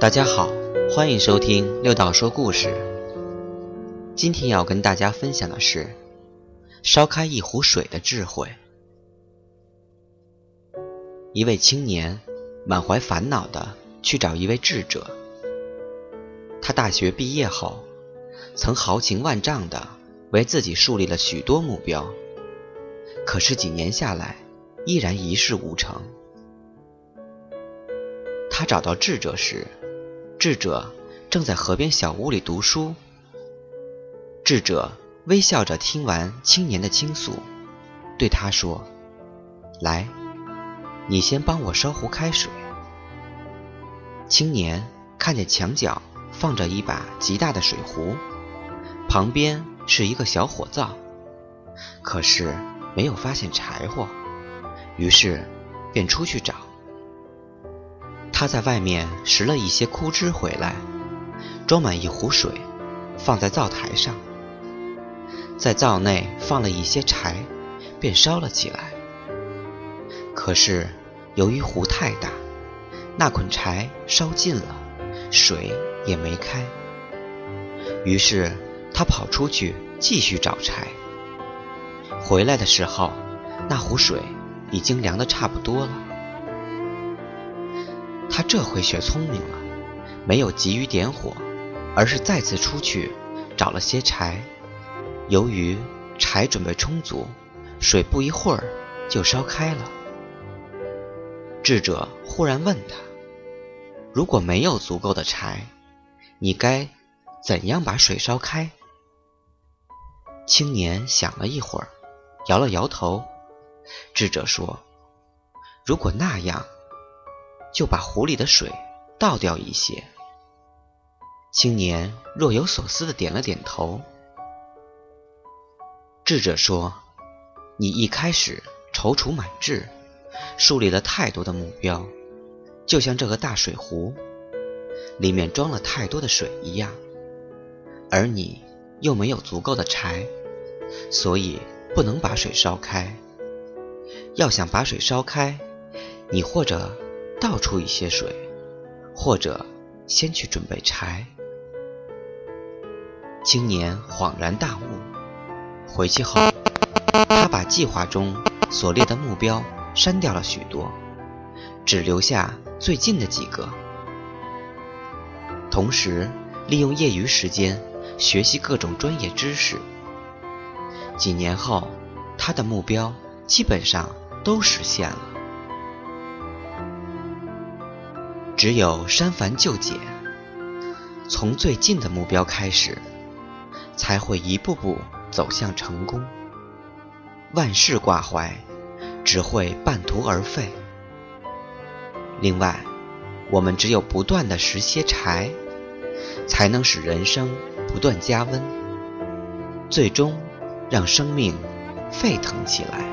大家好，欢迎收听六道说故事。今天要跟大家分享的是烧开一壶水的智慧。一位青年满怀烦恼的去找一位智者。他大学毕业后，曾豪情万丈的为自己树立了许多目标，可是几年下来，依然一事无成。他找到智者时，智者正在河边小屋里读书。智者微笑着听完青年的倾诉，对他说：“来，你先帮我烧壶开水。”青年看见墙角放着一把极大的水壶，旁边是一个小火灶，可是没有发现柴火，于是便出去找。他在外面拾了一些枯枝回来，装满一壶水，放在灶台上，在灶内放了一些柴，便烧了起来。可是由于壶太大，那捆柴烧尽了，水也没开。于是他跑出去继续找柴，回来的时候，那壶水已经凉得差不多了。他这回学聪明了，没有急于点火，而是再次出去找了些柴。由于柴准备充足，水不一会儿就烧开了。智者忽然问他：“如果没有足够的柴，你该怎样把水烧开？”青年想了一会儿，摇了摇头。智者说：“如果那样。”就把壶里的水倒掉一些。青年若有所思的点了点头。智者说：“你一开始踌躇满志，树立了太多的目标，就像这个大水壶，里面装了太多的水一样。而你又没有足够的柴，所以不能把水烧开。要想把水烧开，你或者……”倒出一些水，或者先去准备柴。青年恍然大悟，回去后，他把计划中所列的目标删掉了许多，只留下最近的几个。同时，利用业余时间学习各种专业知识。几年后，他的目标基本上都实现了。只有删繁就简，从最近的目标开始，才会一步步走向成功。万事挂怀，只会半途而废。另外，我们只有不断的拾些柴，才能使人生不断加温，最终让生命沸腾起来。